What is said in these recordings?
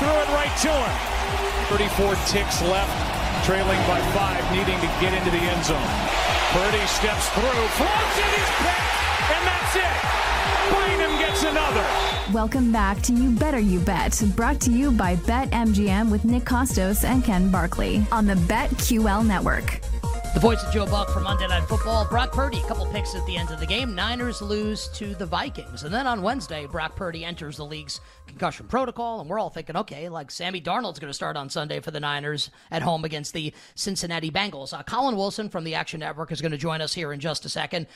Threw it right to him. 34 ticks left, trailing by five, needing to get into the end zone. Purdy steps through, floats it, he's picked, and that's it. Bynum gets another. Welcome back to You Better You Bet, brought to you by BetMGM with Nick Kostos and Ken Barkley on the BetQL network. The voice of Joe Buck for Monday Night Football. Brock Purdy, a couple picks at the end of the game. Niners lose to the Vikings. And then on Wednesday, Brock Purdy enters the league's concussion protocol. And we're all thinking, okay, like Sammy Darnold's going to start on Sunday for the Niners at home against the Cincinnati Bengals. Uh, Collin Wilson from the Action Network is going to join us here in just a second.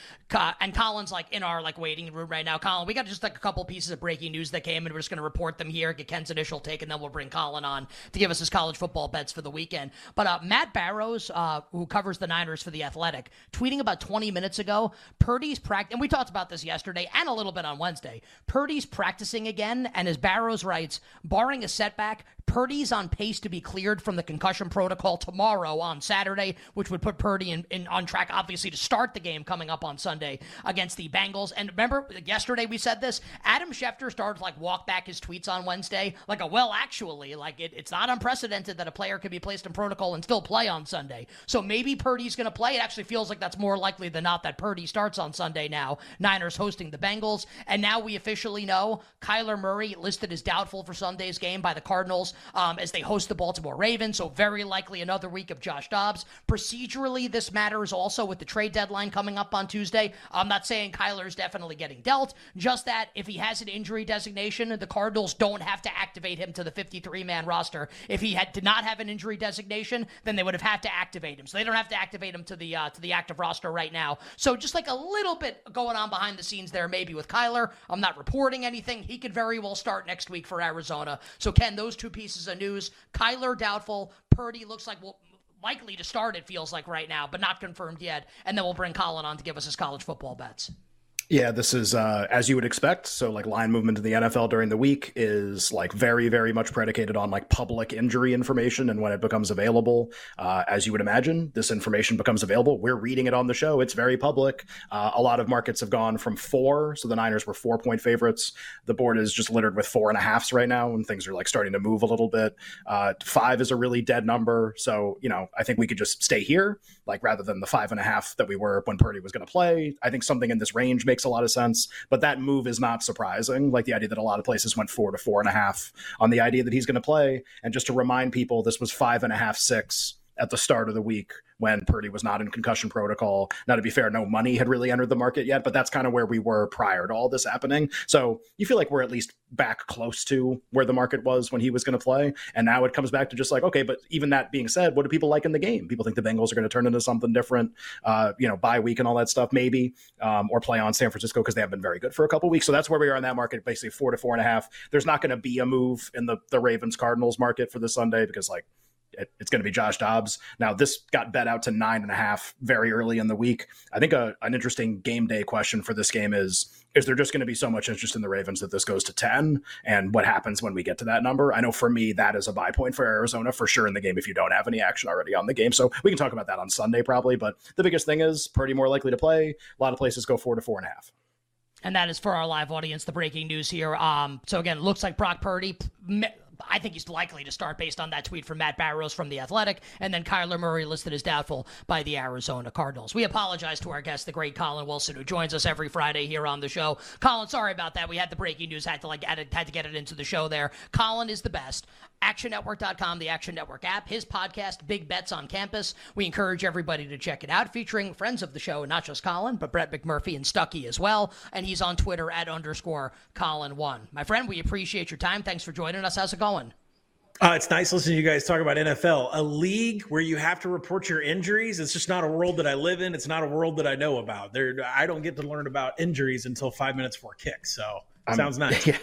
and Collin's like in our like waiting room right now. Collin, we got just like a couple pieces of breaking news that came, and we're just going to report them here, get Ken's initial take, and then we'll bring Collin on to give us his college football bets for the weekend. But uh, Matt Barrows, uh, who covers the Niners for the Athletic, tweeting about 20 minutes ago, Purdy's practice, and we talked about this yesterday and a little bit on Wednesday. Purdy's practicing again, and as Barrows writes, barring a setback, Purdy's on pace to be cleared from the concussion protocol tomorrow on Saturday, which would put Purdy in, in, on track, obviously, to start the game coming up on Sunday against the Bengals. And remember, yesterday we said this. Adam Schefter started like walk back his tweets on Wednesday, like a well, actually, like it, it's not unprecedented that a player could be placed in protocol and still play on Sunday. So maybe Purdy's going to play. It actually feels like that's more likely than not that Purdy starts on Sunday now. Niners hosting the Bengals, and now we officially know Kyler Murray listed as doubtful for Sunday's game by the Cardinals um, as they host the Baltimore Ravens. So, very likely another week of Josh Dobbs. Procedurally, this matters also with the trade deadline coming up on Tuesday. I'm not saying Kyler's definitely getting dealt, just that if he has an injury designation, the Cardinals don't have to activate him to the 53 man roster. If he had did not have an injury designation, then they would have had to activate him. So, they don't have to activate him to the uh, to the active roster right now. So, just like a little bit going on behind the scenes there, maybe with Kyler. I'm not reporting anything. He could very well start next week for Arizona. So, Ken, those two pieces of news Kyler doubtful. Purdy looks like well, likely to start, it feels like right now, but not confirmed yet. And then we'll bring Collin on to give us his college football bets. Yeah, this is uh, as you would expect. So, like, line movement in the NFL during the week is like very, very much predicated on like public injury information and when it becomes available. Uh, as you would imagine, this information becomes available. We're reading it on the show. It's very public. Uh, a lot of markets have gone from four. So the Niners were four point favorites. The board is just littered with four and a halfs right now, and things are like starting to move a little bit. Uh, five is a really dead number. So, you know, I think we could just stay here, like rather than the five and a half that we were when Purdy was going to play. I think something in this range makes a lot of sense. But that move is not surprising. Like the idea that a lot of places went four to four and a half on the idea that he's going to play. And just to remind people, this was five and a half, six at the start of the week when Purdy was not in concussion protocol. Now, to be fair, no money had really entered the market yet, but that's kind of where we were prior to all this happening. So you feel like we're at least back close to where the market was when he was going to play. And now it comes back to just like, okay, but even that being said, what do people like in the game? People think the Bengals are going to turn into something different, uh, you know, bye week and all that stuff, maybe, um, or play on San Francisco because they have been very good for a couple weeks. So that's where we are in that market, basically four to four and a half. There's not going to be a move in the, the Ravens Cardinals market for this Sunday because, like, it's going to be Josh Dobbs. Now, this got bet out to nine and a half very early in the week. I think a, an interesting game day question for this game is is there just going to be so much interest in the Ravens that this goes to 10? And what happens when we get to that number? I know for me, that is a buy point for Arizona for sure in the game if you don't have any action already on the game. So we can talk about that on Sunday probably. But the biggest thing is Purdy more likely to play. A lot of places go four to four and a half. And that is for our live audience, the breaking news here. Um, so again, looks like Brock Purdy I think he's likely to start based on that tweet from Matt Barrows from The Athletic, and then Kyler Murray listed as doubtful by the Arizona Cardinals. We apologize to our guest, the great Collin Wilson, who joins us every Friday here on the show. Collin, sorry about that. We had the breaking news, had to like to, had to get it into the show there. Collin is the best. actionnetwork.com, the Action Network app, his podcast, Big Bets on Campus. We encourage everybody to check it out, featuring friends of the show, not just Collin, but Brett McMurphy and Stuckey as well. And he's on Twitter at underscore Collin1. My friend, we appreciate your time. Thanks for joining us. How's it going? Uh, it's nice listening to you guys talk about NFL, a league where you have to report your injuries. It's just not a world that I live in. It's not a world that I know about. There, I don't get to learn about injuries until five minutes before kick. So um, sounds nice. Yeah.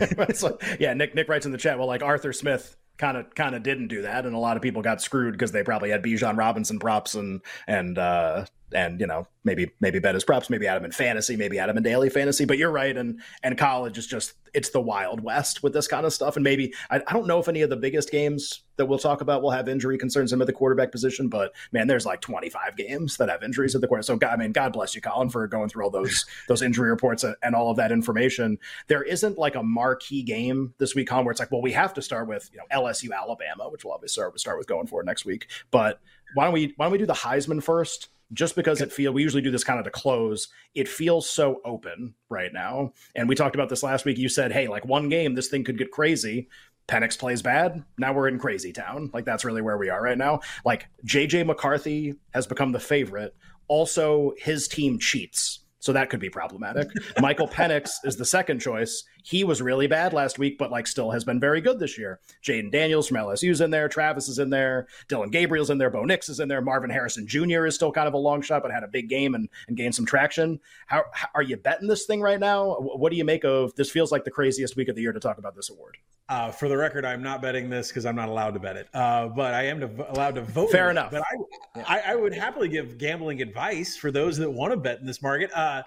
yeah, Nick Nick writes in the chat. Well, like Arthur Smith kind of kind of didn't do that, and a lot of people got screwed because they probably had Bijan Robinson props and and uh, and you know maybe maybe bet his props, maybe Adam in fantasy, maybe Adam in daily fantasy. But you're right, and and college is just it's the wild west with this kind of stuff. And maybe I, I don't know if any of the biggest games that we'll talk about will have injury concerns in at the quarterback position, but man, there's like 25 games that have injuries at the quarterback. So God, I mean, God bless you, Collin, for going through all those those injury reports and, and all of that information. There isn't like a marquee game this week, Collin, where it's like, well, we have to start with you know LSU Alabama, which we'll obviously start, start with going for next week. But why don't we why don't we do the Heisman first? Just because it feel we usually do this kind of to close it feels so open right now and we talked about this last week you said hey like one game this thing could get crazy Penix plays bad. Now we're in crazy town. Like that's really where we are right now. Like JJ McCarthy has become the favorite. Also, his team cheats. So that could be problematic. Michael Penix is the second choice. He was really bad last week, but like still has been very good this year. Jayden Daniels from LSU's in there. Travis is in there. Dillon Gabriel's in there. Bo Nix is in there. Marvin Harrison Jr. is still kind of a long shot, but had a big game and, and gained some traction. How, how are you betting this thing right now? What do you make of this? Feels like the craziest week of the year to talk about this award. Uh, for the record, I'm not betting this because I'm not allowed to bet it, uh, but I am to, allowed to vote. Fair enough. But I. I, I, would happily give gambling advice for those that want to bet in this market. Uh,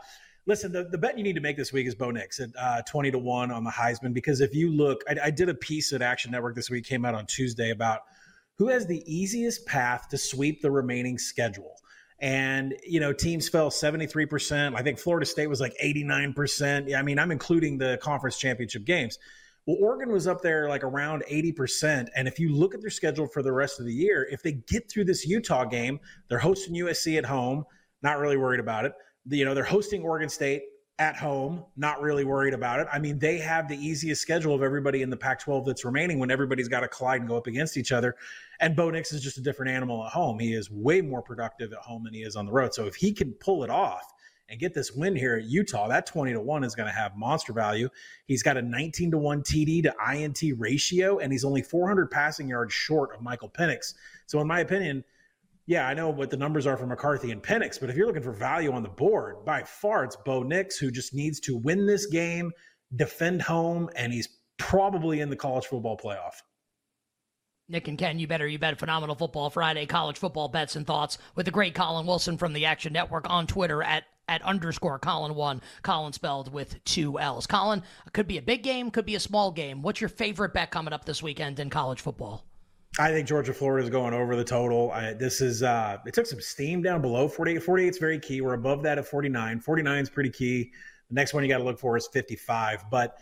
listen, the, the bet you need to make this week is Bo Nix at uh, 20 to 1 on the Heisman. Because if you look, I, I, did a piece at Action Network this week, came out on Tuesday about who has the easiest path to sweep the remaining schedule. And, you know, teams fell 73%. I think Florida State was like 89%. Yeah, I mean, I'm including the conference championship games. Well, Oregon was up there like around 80%. And if you look at their schedule for the rest of the year, if they get through this Utah game, they're hosting USC at home, not really worried about it you know, they're hosting Oregon State at home, not really worried about it. I mean, they have the easiest schedule of everybody in the Pac 12 that's remaining when everybody's got to collide and go up against each other. And Bo Nix is just a different animal at home. He is way more productive at home than he is on the road. So if he can pull it off, and get this win here at Utah, that 20 to 1 is going to have monster value. He's got a 19 to 1 TD to INT ratio, and he's only 400 passing yards short of Michael Penix. So, in my opinion, yeah, I know what the numbers are for McCarthy and Penix, but if you're looking for value on the board, by far it's Bo Nix who just needs to win this game, defend home, and he's probably in the college football playoff. Nick and Ken, you better you bet phenomenal football Friday, college football bets and thoughts with the great Collin Wilson from the Action Network on Twitter at at underscore Collin one, Collin spelled with two L's. Collin, could be a big game, could be a small game. What's your favorite bet coming up this weekend in college football? I think Georgia Florida is going over the total. I, this is uh, it took some steam down below 48. 48 is very key. We're above that at 49. 49 is pretty key. The next one you got to look for is 55. But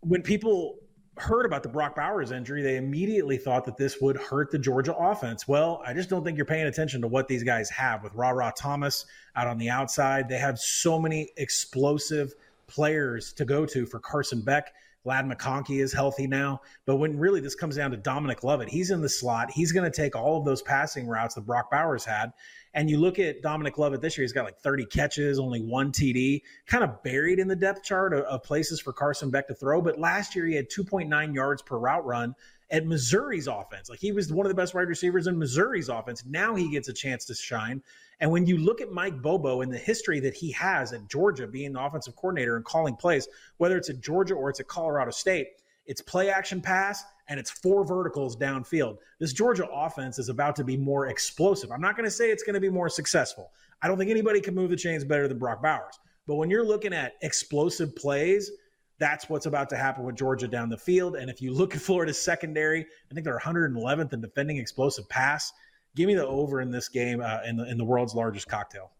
when people heard about the Brock Bowers injury, they immediately thought that this would hurt the Georgia offense. Well, I just don't think you're paying attention to what these guys have with Rara Thomas out on the outside. They have so many explosive players to go to for Carson Beck Ladd McConkey is healthy now. But when really this comes down to Dominic Lovett, he's in the slot. He's going to take all of those passing routes that Brock Bowers had. And you look at Dominic Lovett this year, he's got like 30 catches, only one TD, kind of buried in the depth chart of, of places for Carson Beck to throw. But last year he had 2.9 yards per route run at Missouri's offense. Like he was one of the best wide receivers in Missouri's offense. Now he gets a chance to shine. And when you look at Mike Bobo and the history that he has at Georgia being the offensive coordinator and calling plays, whether it's at Georgia or it's at Colorado State, it's play action pass and it's four verticals downfield. This Georgia offense is about to be more explosive. I'm not going to say it's going to be more successful. I don't think anybody can move the chains better than Brock Bowers. But when you're looking at explosive plays, that's what's about to happen with Georgia down the field. And if you look at Florida's secondary, I think they're 111th in defending explosive pass. Give me the over in this game uh, in, the, in the world's largest cocktail.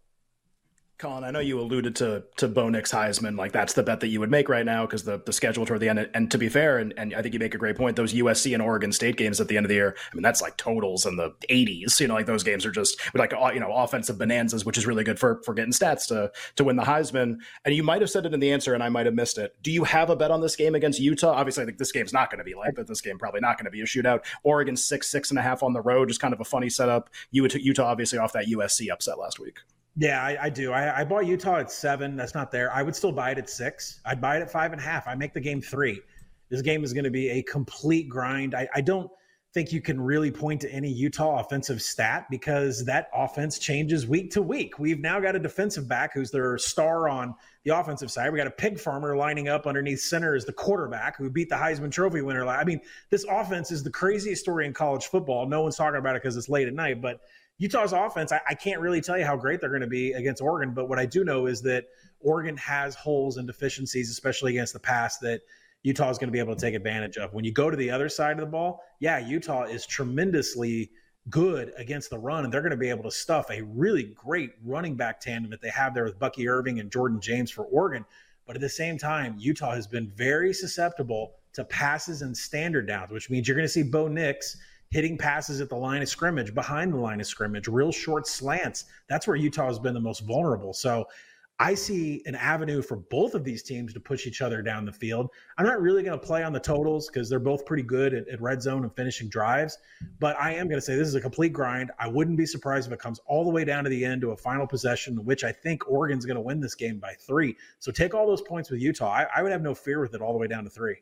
Collin, I know you alluded to to Bo Nix Heisman, like that's the bet that you would make right now because the, the schedule toward the end. And to be fair, and, and I think you make a great point, those USC and Oregon State games at the end of the year, I mean that's like totals in the 80s. You know, like those games are just like you know offensive bonanzas, which is really good for for getting stats to to win the Heisman. And you might have said it in the answer, and I might have missed it. Do you have a bet on this game against Utah? Obviously, I think this game's not going to be like, but this game probably not going to be a shootout. Oregon six six and a half on the road, just kind of a funny setup. Utah obviously off that USC upset last week. Yeah, I, I do. I, I, bought Utah at seven. That's not there. I would still buy it at six. I'd buy it at five and a half. I make the game three. This game is going to be a complete grind. I, I don't think you can really point to any Utah offensive stat because that offense changes week to week. We've now got a defensive back who's their star on the offensive side. We got a pig farmer lining up underneath center as the quarterback who beat the Heisman Trophy winner. I mean, this offense is the craziest story in college football. No one's talking about it because it's late at night, but Utah's offense, I, I, can't really tell you how great they're going to be against Oregon, but what I do know is that Oregon has holes and deficiencies, especially against the pass, that Utah is going to be able to take advantage of. When you go to the other side of the ball, yeah, Utah is tremendously good against the run, and they're going to be able to stuff a really great running back tandem that they have there with Bucky Irving and Jordan James for Oregon. But at the same time, Utah has been very susceptible to passes and standard downs, which means you're going to see Bo Nix – hitting passes at the line of scrimmage, behind the line of scrimmage, real short slants. That's where Utah has been the most vulnerable. So I see an avenue for both of these teams to push each other down the field. I'm not really going to play on the totals because they're both pretty good at, at, red zone and finishing drives, but I am going to say this is a complete grind. I wouldn't be surprised if it comes all the way down to the end to a final possession, which I think Oregon's going to win this game by three. So take all those points with Utah. I, I would have no fear with it all the way down to three.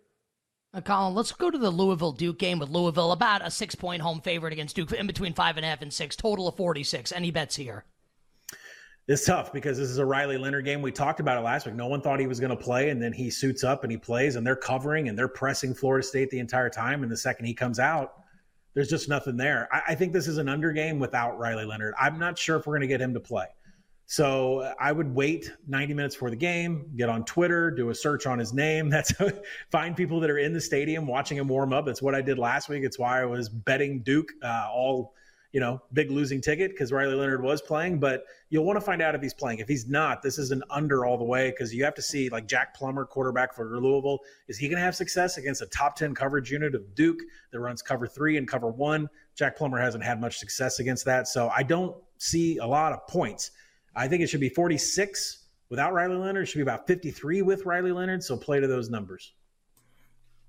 Uh, Collin, let's go to the Louisville Duke game with Louisville, about a six point home favorite against Duke, in between five and a half and six, total of 46. Any bets here? It's tough because this is a Riley Leonard game. We talked about it last week. No one thought he was going to play, and then he suits up and he plays, and they're covering and they're pressing Florida State the entire time. And the second he comes out, there's just nothing there. I, I think this is an under game without Riley Leonard. I'm not sure if we're going to get him to play. So I would wait 90 minutes for the game, get on Twitter, do a search on his name. That's find people that are in the stadium watching him warm up. That's what I did last week. It's why I was betting Duke uh, all, you know, big losing ticket because Riley Leonard was playing. But you'll want to find out if he's playing. If he's not, this is an under all the way because you have to see like Jack Plummer, quarterback for Louisville, is he going to have success against a top 10 coverage unit of Duke that runs cover three and cover one? Jack Plummer hasn't had much success against that. So I don't see a lot of points I think it should be 46 without Riley Leonard. It should be about 53 with Riley Leonard. So play to those numbers.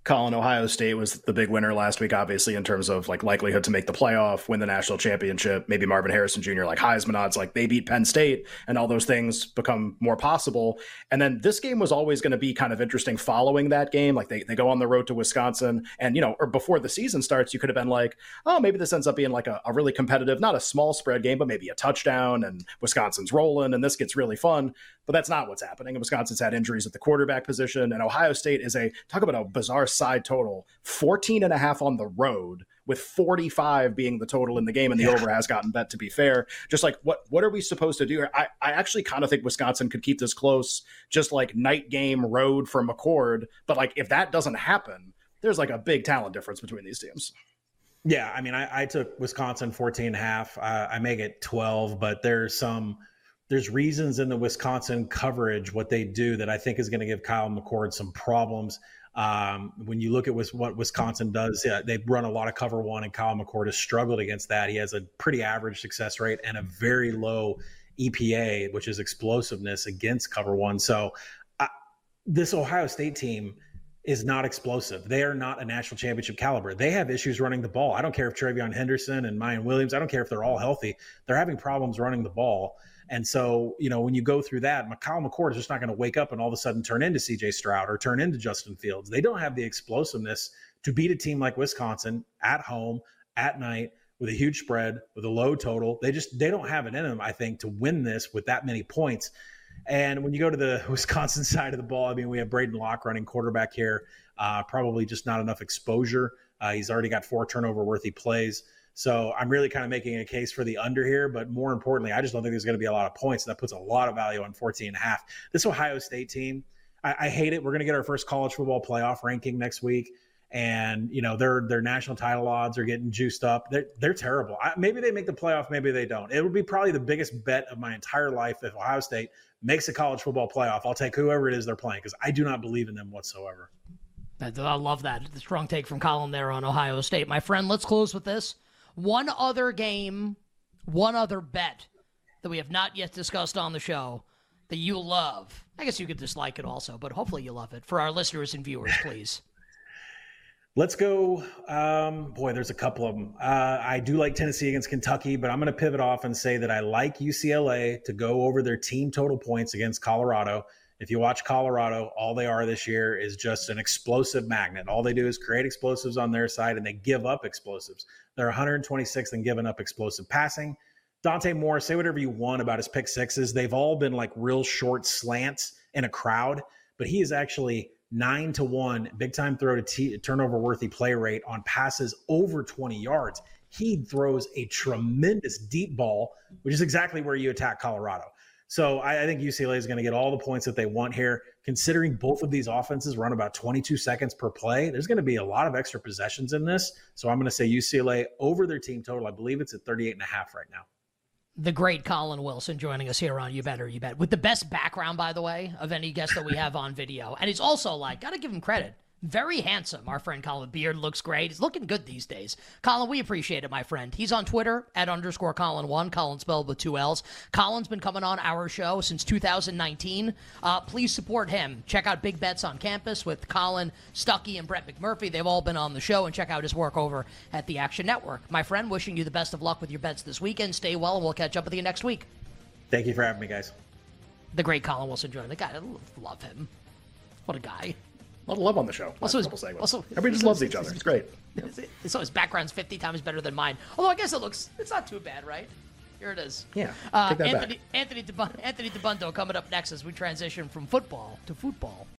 Collin, Ohio State was the big winner last week, obviously, in terms of like likelihood to make the playoff, win the national championship, maybe Marvin Harrison Jr., like Heisman odds, like they beat Penn State and all those things become more possible. And then this game was always going to be kind of interesting following that game. Like they, they go on the road to Wisconsin and, you know, or before the season starts, you could have been like, oh, maybe this ends up being like a, a really competitive, not a small spread game, but maybe a touchdown and Wisconsin's rolling and this gets really fun. But that's not what's happening. Wisconsin's had injuries at the quarterback position, and Ohio State is a talk about a bizarre side total 14 and a half on the road with 45 being the total in the game and the yeah. over has gotten bet to be fair just like what what are we supposed to do i, I actually kind of think wisconsin could keep this close just like night game road for mccord but like if that doesn't happen there's like a big talent difference between these teams yeah i mean i, I took wisconsin 14 and a half uh, i make it 12 but there's some there's reasons in the Wisconsin coverage what they do that I think is going to give Kyle McCord some problems. Um, when you look at what Wisconsin does, yeah, they run a lot of cover one, and Kyle McCord has struggled against that. He has a pretty average success rate and a very low EPA, which is explosiveness against cover one. So this Ohio State team is not explosive. They are not a national championship caliber. They have issues running the ball. I don't care if TreVeyon Henderson and Miyan Williams, I don't care if they're all healthy. They're having problems running the ball. And so, you know, when you go through that, Kyle McCord is just not going to wake up and all of a sudden turn into CJ Stroud or turn into Justin Fields. They don't have the explosiveness to beat a team like Wisconsin at home, at night, with a huge spread, with a low total. They just they don't have it in them, I think, to win this with that many points. And when you go to the Wisconsin side of the ball, I mean, we have Braedyn Locke running quarterback here. Uh, probably just not enough exposure. Uh, he's already got four turnover worthy plays. So I'm really kind of making a case for the under here, but more importantly, I just don't think there's going to be a lot of points. And that puts a lot of value on 14 and a half. This Ohio State team, I, I hate it. We're going to get our first college football playoff ranking next week. and you know their their national title odds are getting juiced up. They're they're terrible. I, maybe they make the playoff, maybe they don't. It would be probably the biggest bet of my entire life if Ohio State makes a college football playoff. I'll take whoever it is they're playing because I do not believe in them whatsoever. I love that. The strong take from Collin there on Ohio State. My friend, let's close with this. One other game, one other bet that we have not yet discussed on the show that you love. I guess you could dislike it also, but hopefully you love it. For our listeners and viewers, please. Let's go. Um, boy, there's a couple of them. Uh, I do like Tennessee against Kentucky, but I'm going to pivot off and say that I like UCLA to go over their team total points against Colorado. If you watch Colorado, all they are this year is just an explosive magnet. All they do is create explosives on their side and they give up explosives. They're 126th in giving up explosive passing. Dante Moore, say whatever you want about his pick sixes. They've all been like real short slants in a crowd, but he is actually nine to one big time throw to t- turnover worthy play rate on passes over 20 yards. He throws a tremendous deep ball, which is exactly where you attack Colorado. So I, I think UCLA is going to get all the points that they want here. Considering both of these offenses run about 22 seconds per play, there's going to be a lot of extra possessions in this. So I'm going to say UCLA over their team total. I believe it's at 38 and a half right now the great Collin Wilson joining us here on You Better You Bet with the best background, by the way, of any guest that we have on video. And he's also like, gotta give him credit. Very handsome. Our friend Collin Beard looks great. He's looking good these days. Collin, we appreciate it, my friend. He's on Twitter at underscore Collin1, Collin spelled with two L's. Collin's been coming on our show since 2019. Uh, please support him. Check out Big Bets on Campus with Collin Stuckey and Brett McMurphy. They've all been on the show, and check out his work over at the Action Network. My friend, wishing you the best of luck with your bets this weekend. Stay well, and we'll catch up with you next week. Thank you for having me, guys. The great Collin Wilson joining the guy. I love him. What a guy. A lot of love on the show. Also, his, also everybody just loves each other. It's great. So his background's 50 times better than mine. Although I guess it looks, it's not too bad, right? Here it is. Yeah. Uh, Anthony, Anthony, Anthony Dabbundo coming up next as we transition from football to football.